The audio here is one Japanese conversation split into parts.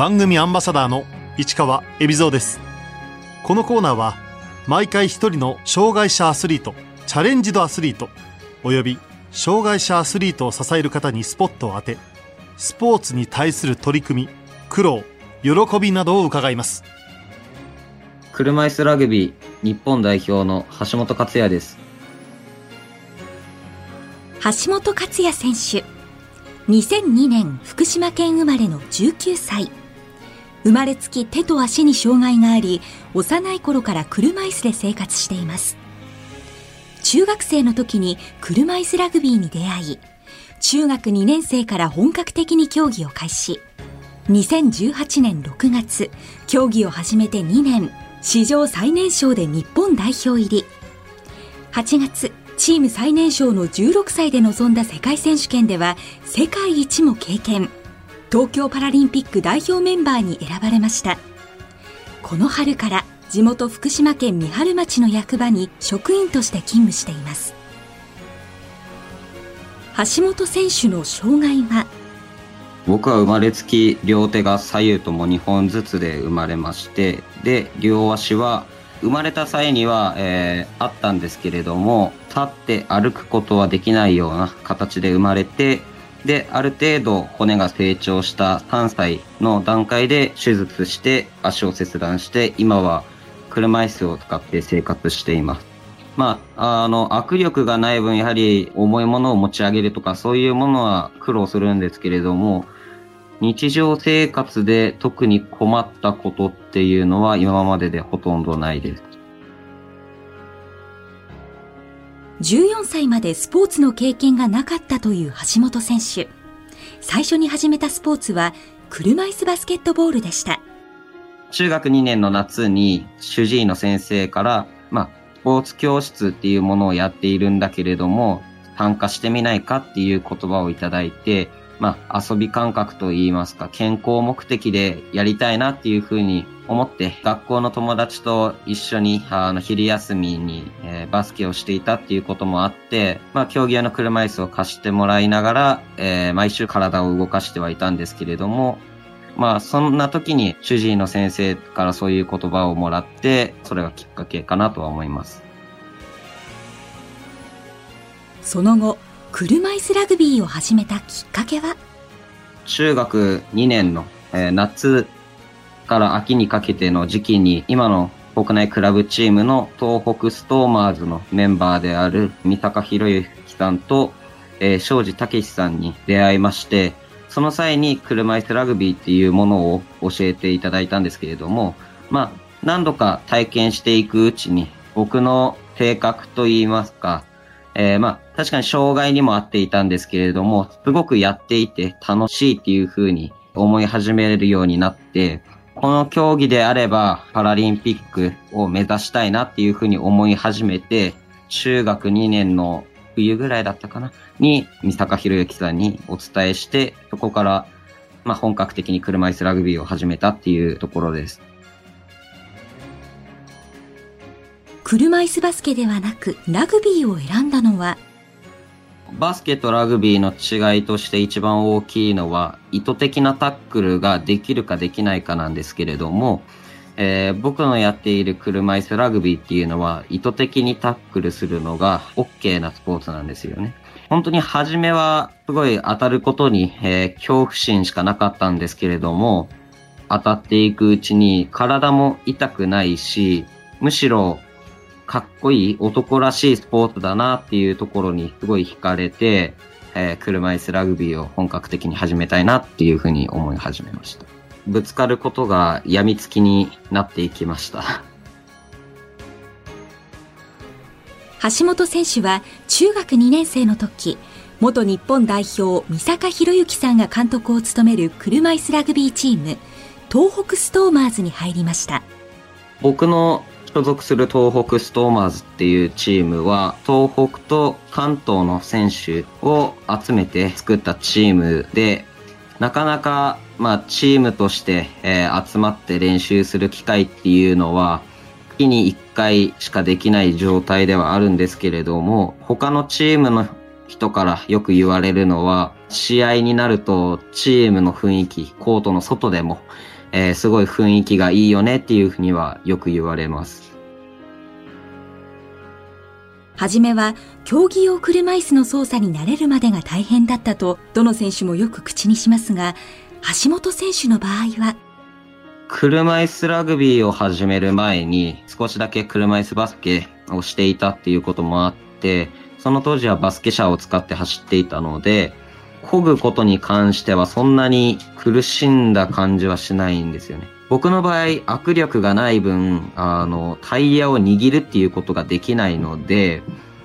番組アンバサダーの市川恵比蔵です。このコーナーは毎回一人の障害者アスリートチャレンジドアスリートおよび障害者アスリートを支える方にスポットを当てスポーツに対する取り組み苦労喜びなどを伺います。車椅子ラグビー日本代表の橋本克也です。橋本克也選手。2002年福島県生まれの19歳生まれつき手と足に障害があり幼い頃から車椅子で生活しています。中学生の時に車椅子ラグビーに出会い中学2年生から本格的に競技を開始。2018年6月競技を始めて2年史上最年少で日本代表入り。8月チーム最年少の16歳で臨んだ世界選手権では世界一も経験。東京パラリンピック代表メンバーに選ばれました。この春から地元福島県三春町の役場に職員として勤務しています。橋本選手の障害は？僕は生まれつき両手が左右とも2本ずつで生まれましてで両足は生まれた際には、えー、あったんですけれども立って歩くことはできないような形で生まれてである程度骨が成長した3歳の段階で手術して足を切断して今は車椅子を使って生活しています。まあ、あの、握力がない分、やはり重いものを持ち上げるとか、そういうものは苦労するんですけれども、日常生活で特に困ったことっていうのは今まででほとんどないです。14歳までスポーツの経験がなかったという橋本選手。最初に始めたスポーツは車椅子バスケットボールでした。中学2年の夏に主治医の先生から、まあ、スポーツ教室っていうものをやっているんだけれども、参加してみないかっていう言葉をいただいて、まあ、遊び感覚といいますか、健康目的でやりたいなっていうふうに思って、学校の友達と一緒に、あの、昼休みに、えー、バスケをしていたっていうこともあって、まあ、競技用の車椅子を貸してもらいながら、えー、毎週体を動かしてはいたんですけれども、まあ、そんな時に主治医の先生からそういう言葉をもらって、それがきっかけかなとは思います。その後、車椅子ラグビーを始めたきっかけは？中学2年の、えー、夏から秋にかけての時期に、今の国内クラブチームの東北ストーマーズのメンバーである三坂博之さんと、えー、庄司武さんに出会いまして、その際に車椅子ラグビーっていうものを教えていただいたんですけれども、まあ、何度か体験していくうちに、僕の性格といいますか、えー、まあ、確かに障害にもあっていたんですけれども、すごくやっていて楽しいっていうふうに思い始めるようになって、この競技であればパラリンピックを目指したいなっていうふうに思い始めて、中学2年の冬ぐらいだったかな？に、三坂博之さんにお伝えして、そこから、まあ、本格的に車椅子ラグビーを始めたっていうところです。車椅子バスケではなく、ラグビーを選んだのは、バスケとラグビーの違いとして一番大きいのは、意図的なタックルができるかできないかなんですけれども、えー、僕のやっている車椅子ラグビーっていうのは意図的にタックルするのが OK なスポーツなんですよね。本当に初めはすごい当たることに、えー、恐怖心しかなかったんですけれども、当たっていくうちに体も痛くないし、むしろかっこいい男らしいスポーツだなっていうところにすごい惹かれて、えー、車椅子ラグビーを本格的に始めたいなっていうふうに思い始めました。ぶつかることが病みつきになっていきました。橋本選手は中学2年生の時、元日本代表三坂博之さんが監督を務める車椅子ラグビーチーム、東北ストーマーズに入りました。僕の所属する東北ストーマーズっていうチームは、東北と関東の選手を集めて作ったチームで、なかなか、まあ、チームとして、えー、集まって練習する機会っていうのは、月に1回しかできない状態ではあるんですけれども、他のチームの人からよく言われるのは、試合になるとチームの雰囲気、コートの外でも、えー、すごい雰囲気がいいよねっていうふうにはよく言われます。はじめは競技用車椅子の操作に慣れるまでが大変だったとどの選手もよく口にしますが橋本選手の場合は？車椅子ラグビーを始める前に少しだけ車椅子バスケをしていたっていうこともあってその当時はバスケ車を使って走っていたので漕ぐことに関してはそんなに苦しんだ感じはしないんですよね。僕の場合、握力がない分、あの、タイヤを握るっていうことができないので、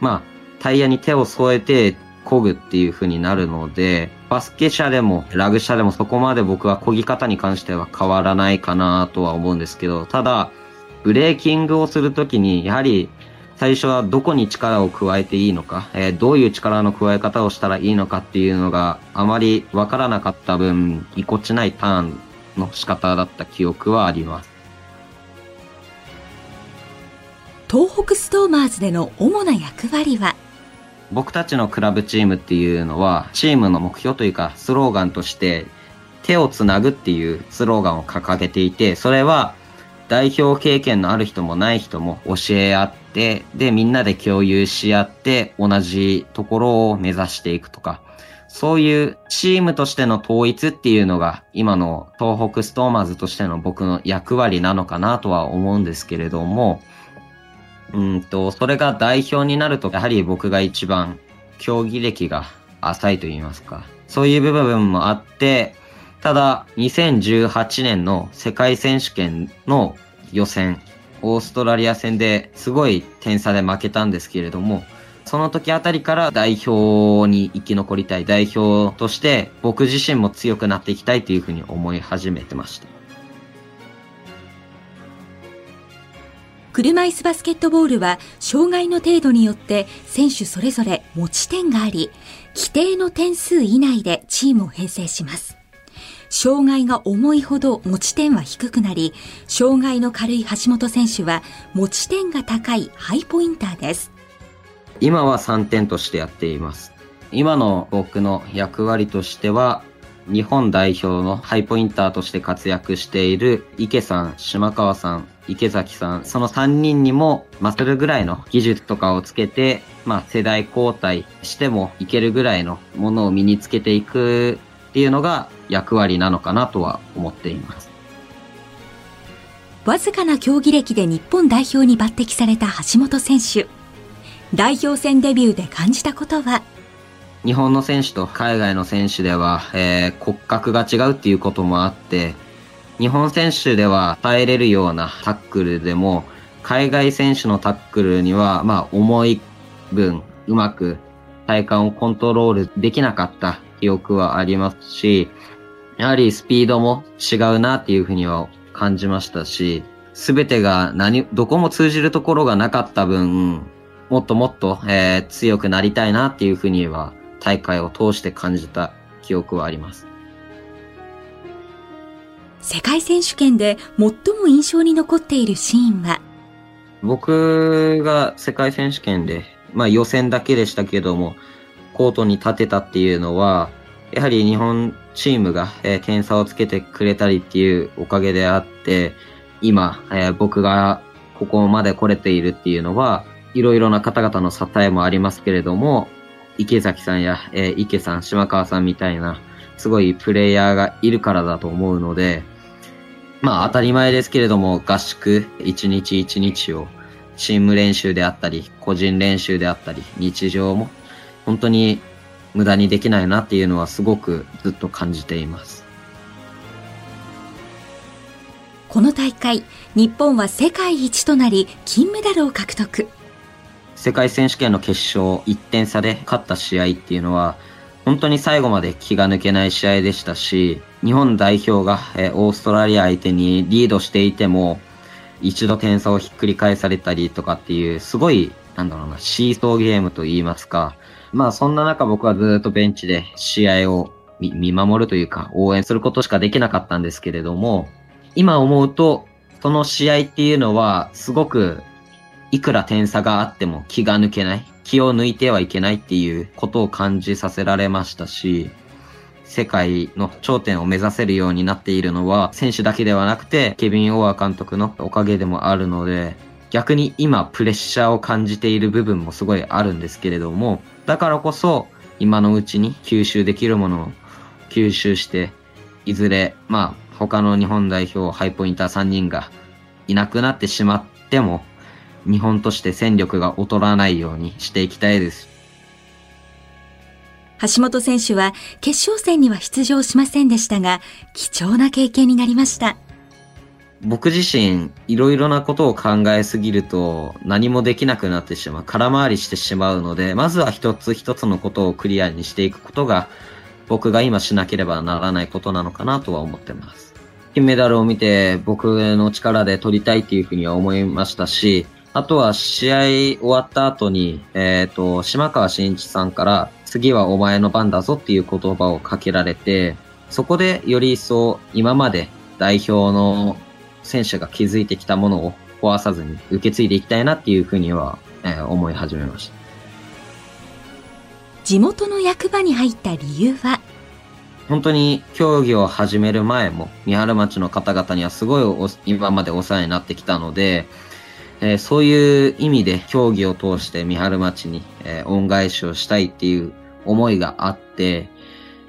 まあ、タイヤに手を添えて漕ぐっていう風になるので、バスケ車でもラグ車でもそこまで僕は漕ぎ方に関しては変わらないかなとは思うんですけど、ただ、ブレーキングをするときに、やはり最初はどこに力を加えていいのか、えー、どういう力の加え方をしたらいいのかっていうのがあまりわからなかった分、ぎこちないターンの仕方だった記憶はあります。東北ストーマーズでの主な役割は？僕たちのクラブチームっていうのは、チームの目標というか、スローガンとして、手をつなぐっていうスローガンを掲げていて、それは代表経験のある人もない人も教え合って、で、みんなで共有し合って、同じところを目指していくとか、そういうチームとしての統一っていうのが、今の東北ストーマーズとしての僕の役割なのかなとは思うんですけれども、うんと、それが代表になると、やはり僕が一番競技歴が浅いと言いますか、そういう部分もあって、ただ、2018年の世界選手権の予選、オーストラリア戦ですごい点差で負けたんですけれども、その時あたりから代表に生き残りたい、代表として僕自身も強くなっていきたいというふうに思い始めてました。車椅子バスケットボールは障害の程度によって選手それぞれ持ち点があり、規定の点数以内でチームを編成します。障害が重いほど持ち点は低くなり、障害の軽い橋本選手は持ち点が高いハイポインターです。今は3点としてやっています。今の僕の役割としては、日本代表のハイポインターとして活躍している池さん、島川さん、池崎さん、その3人にも勝るぐらいの技術とかをつけて、まあ世代交代してもいけるぐらいのものを身につけていくっていうのが役割なのかなとは思っています。わずかな競技歴で日本代表に抜擢された橋本選手。代表戦デビューで感じたことは？日本の選手と海外の選手では、えー、骨格が違うっていうこともあって、日本選手では耐えれるようなタックルでも、海外選手のタックルには、まあ、重い分、うまく体幹をコントロールできなかった記憶はありますし、やはりスピードも違うなっていうふうには感じましたし、すべてが何、どこも通じるところがなかった分、もっともっと、えー、強くなりたいなっていうふうには大会を通して感じた記憶はあります。世界選手権で最も印象に残っているシーンは？僕が世界選手権で、まあ予選だけでしたけども、コートに立てたっていうのは、やはり日本チームが、えー、点差をつけてくれたりっていうおかげであって、今、えー、僕がここまで来れているっていうのは、いろいろな方々の支えもありますけれども、池崎さんや、えー、池さん、島川さんみたいな、すごいプレイヤーがいるからだと思うので、まあ当たり前ですけれども、合宿一日一日を、チーム練習であったり、個人練習であったり、日常も本当に無駄にできないなっていうのはすごくずっと感じています。この大会、日本は世界一となり金メダルを獲得。世界選手権の決勝1点差で勝った試合っていうのは、本当に最後まで気が抜けない試合でしたし、日本代表が、えオーストラリア相手にリードしていても、一度点差をひっくり返されたりとかっていう、すごい、なんだろうな、シーソーゲームと言いますか、まあそんな中僕はずっとベンチで試合を見守るというか応援することしかできなかったんですけれども、今思うとその試合っていうのはすごくいくら点差があっても気が抜けない。気を抜いてはいけないっていうことを感じさせられましたし、世界の頂点を目指せるようになっているのは、選手だけではなくて、ケビン・オア監督のおかげでもあるので、逆に今プレッシャーを感じている部分もすごいあるんですけれども、だからこそ今のうちに吸収できるものを吸収して、いずれ、まあ他の日本代表ハイポインター3人がいなくなってしまっても、日本として戦力が劣らないようにしていきたいです。橋本選手は決勝戦には出場しませんでしたが、貴重な経験になりました。僕自身、いろいろなことを考えすぎると何もできなくなってしまう、空回りしてしまうので、まずは一つ一つのことをクリアにしていくことが、僕が今しなければならないことなのかなとは思ってます。金メダルを見て僕の力で取りたいっていうふうには思いましたし、あとは試合終わった後に、えっ、ー、と、島川慎一さんから、次はお前の番だぞっていう言葉をかけられて、そこでより一層今まで代表の選手が築いてきたものを壊さずに受け継いでいきたいなっていうふうには、えー、思い始めました。地元の役場に入った理由は？本当に競技を始める前も、三原町の方々にはすごい今までお世話になってきたので、えー、そういう意味で競技を通して三原町に、えー、恩返しをしたいっていう思いがあって、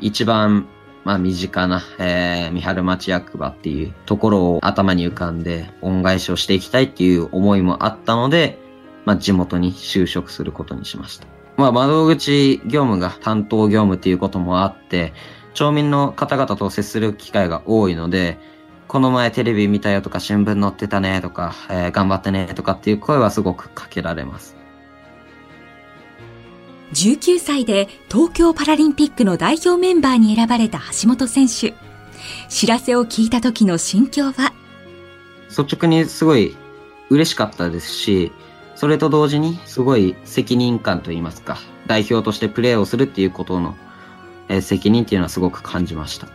一番、まあ、身近な、えー、三原町役場っていうところを頭に浮かんで恩返しをしていきたいっていう思いもあったので、まあ、地元に就職することにしました。まあ、窓口業務が担当業務っていうこともあって、町民の方々と接する機会が多いので、この前テレビ見たよとか新聞載ってたねとか、えー、頑張ってねとかっていう声はすごくかけられます。19歳で東京パラリンピックの代表メンバーに選ばれた橋本選手。知らせを聞いた時の心境は？率直にすごい嬉しかったですし、それと同時にすごい責任感といいますか、代表としてプレーをするっていうことの、責任っていうのはすごく感じました。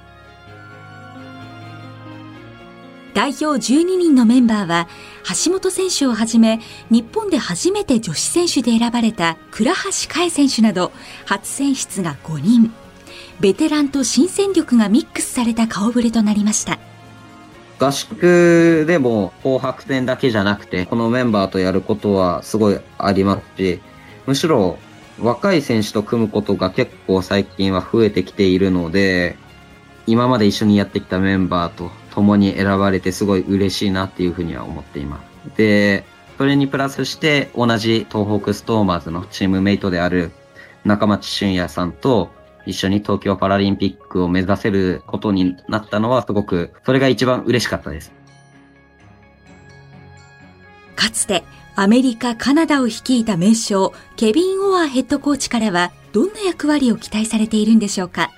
代表12人のメンバーは、橋本選手をはじめ、日本で初めて女子選手で選ばれた倉橋香衣選手など、初選出が5人。ベテランと新戦力がミックスされた顔ぶれとなりました。合宿でも紅白戦だけじゃなくて、このメンバーとやることはすごいありますし、むしろ若い選手と組むことが結構最近は増えてきているので、今まで一緒にやってきたメンバーと共に選ばれてすごい嬉しいなっていうふうには思っています。で、それにプラスして同じ東北ストーマーズのチームメイトである中町俊也さんと一緒に東京パラリンピックを目指せることになったのはすごく、それが一番嬉しかったです。かつてアメリカ、カナダを率いた名将、ケビン・オアーヘッドコーチからは、どんな役割を期待されているんでしょうか？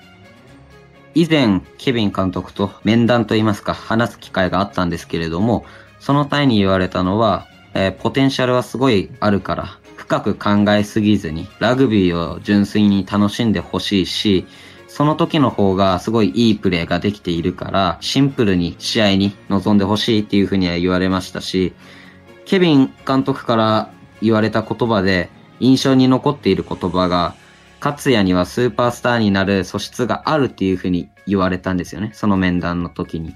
以前、ケビン監督と面談といいますか、話す機会があったんですけれども、その際に言われたのは、えー、ポテンシャルはすごいあるから、深く考えすぎずに、ラグビーを純粋に楽しんでほしいし、その時の方がすごいいいプレーができているから、シンプルに試合に臨んでほしいっていうふうには言われましたし、ケビン監督から言われた言葉で印象に残っている言葉が、勝也にはスーパースターになる素質があるっていうふうに言われたんですよね。その面談の時に。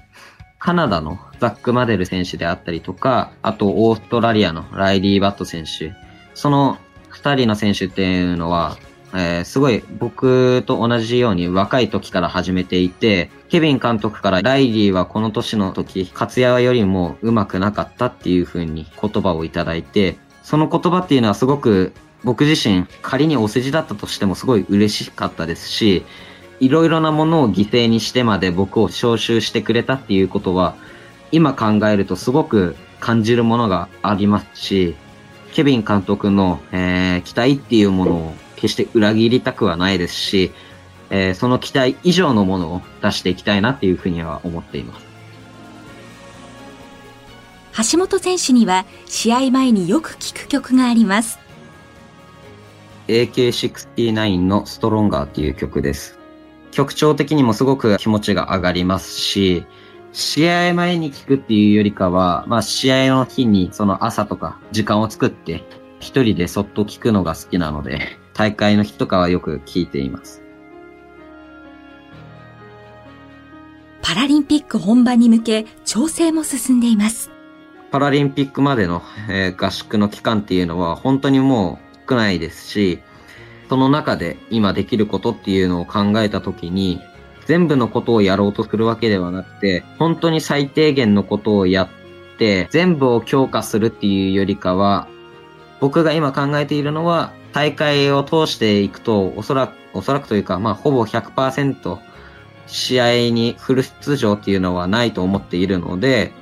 カナダのザック・マデル選手であったりとか、あとオーストラリアのライリー・バット選手。その二人の選手っていうのは、えー、すごい僕と同じように若い時から始めていて、ケビン監督からライリーはこの年の時、勝也よりも上手くなかったっていう風に言葉をいただいて、その言葉っていうのはすごく僕自身仮にお世辞だったとしてもすごい嬉しかったですし、いろいろなものを犠牲にしてまで僕を招集してくれたっていうことは、今考えるとすごく感じるものがありますし、ケビン監督の、えー、期待っていうものを決して裏切りたくはないですし、えー、その期待以上のものを出していきたいなっていうふうには思っています。橋本選手には試合前によく聴く曲があります。AK69 のストロンガーっていう曲です。曲調的にもすごく気持ちが上がりますし、試合前に聴くっていうよりかは、まあ試合の日にその朝とか時間を作って一人でそっと聞くのが好きなので、大会の日とかはよく聞いています。パラリンピック本番に向け調整も進んでいます。パラリンピックまでの、えー、合宿の期間っていうのは本当にもう少ないですし、その中で今できることっていうのを考えたときに、全部のことをやろうとするわけではなくて、本当に最低限のことをやって、全部を強化するっていうよりかは、僕が今考えているのは、大会を通していくと、おそらく、おそらくというか、まあ、ほぼ100%試合にフル出場っていうのはないと思っているので、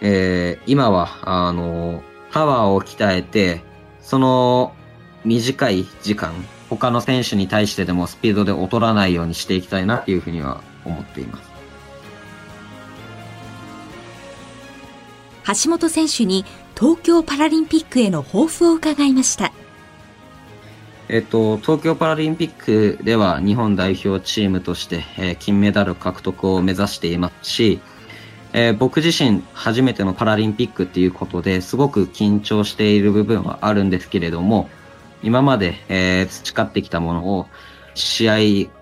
えー、今は、あの、パワーを鍛えて、その短い時間、他の選手に対してでもスピードで劣らないようにしていきたいなっていうふうには思っています。橋本選手に東京パラリンピックへの抱負を伺いました。えっと、東京パラリンピックでは日本代表チームとして、えー、金メダル獲得を目指していますし、えー、僕自身初めてのパラリンピックっていうことですごく緊張している部分はあるんですけれども、今まで、えー、培ってきたものを試合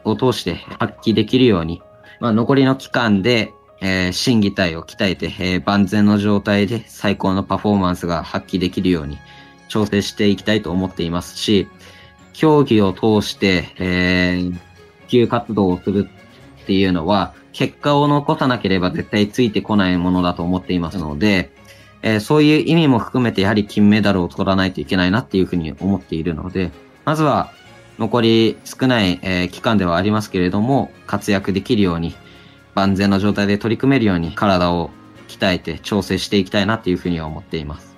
を通して発揮できるように、まあ、残りの期間で、えー、心技体を鍛えて、えー、万全の状態で最高のパフォーマンスが発揮できるように調整していきたいと思っていますし、競技を通して、えー、普及活動をするっていうのは、結果を残さなければ絶対ついてこないものだと思っていますので、えー、そういう意味も含めてやはり金メダルを取らないといけないなっていうふうに思っているので、まずは残り少ない、えー、期間ではありますけれども、活躍できるように、万全の状態で取り組めるように体を鍛えて調整していきたいなっていうふうには思っています。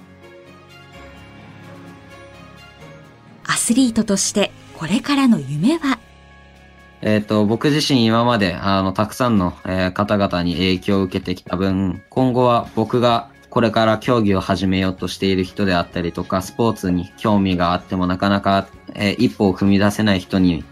スリートとしてこれからの夢は？えっ、ー、と、僕自身今まで、あの、たくさんの、えー、方々に影響を受けてきた分、今後は僕がこれから競技を始めようとしている人であったりとか、スポーツに興味があってもなかなか、えー、一歩を踏み出せない人に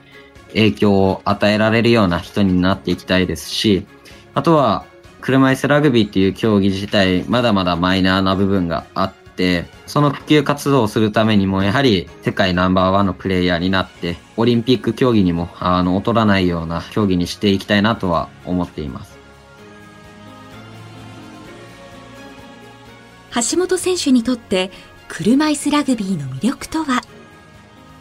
影響を与えられるような人になっていきたいですし、あとは、車椅子ラグビーっていう競技自体、まだまだマイナーな部分があって、その普及活動をするためにも、やはり世界ナンバーワンのプレイヤーになって、オリンピック競技にも、あの、劣らないような競技にしていきたいなとは思っています。橋本選手にとって、車椅子ラグビーの魅力とは？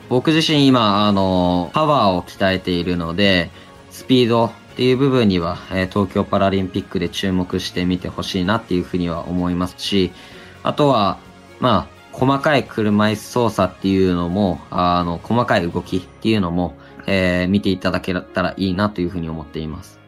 僕自身今、あの、パワーを鍛えているので、スピードっていう部分には、え東京パラリンピックで注目してみてほしいなっていうふうには思いますし、あとは、まあ、細かい車椅子操作っていうのも、あの、細かい動きっていうのも、えー、見ていただけたらいいなというふうに思っています。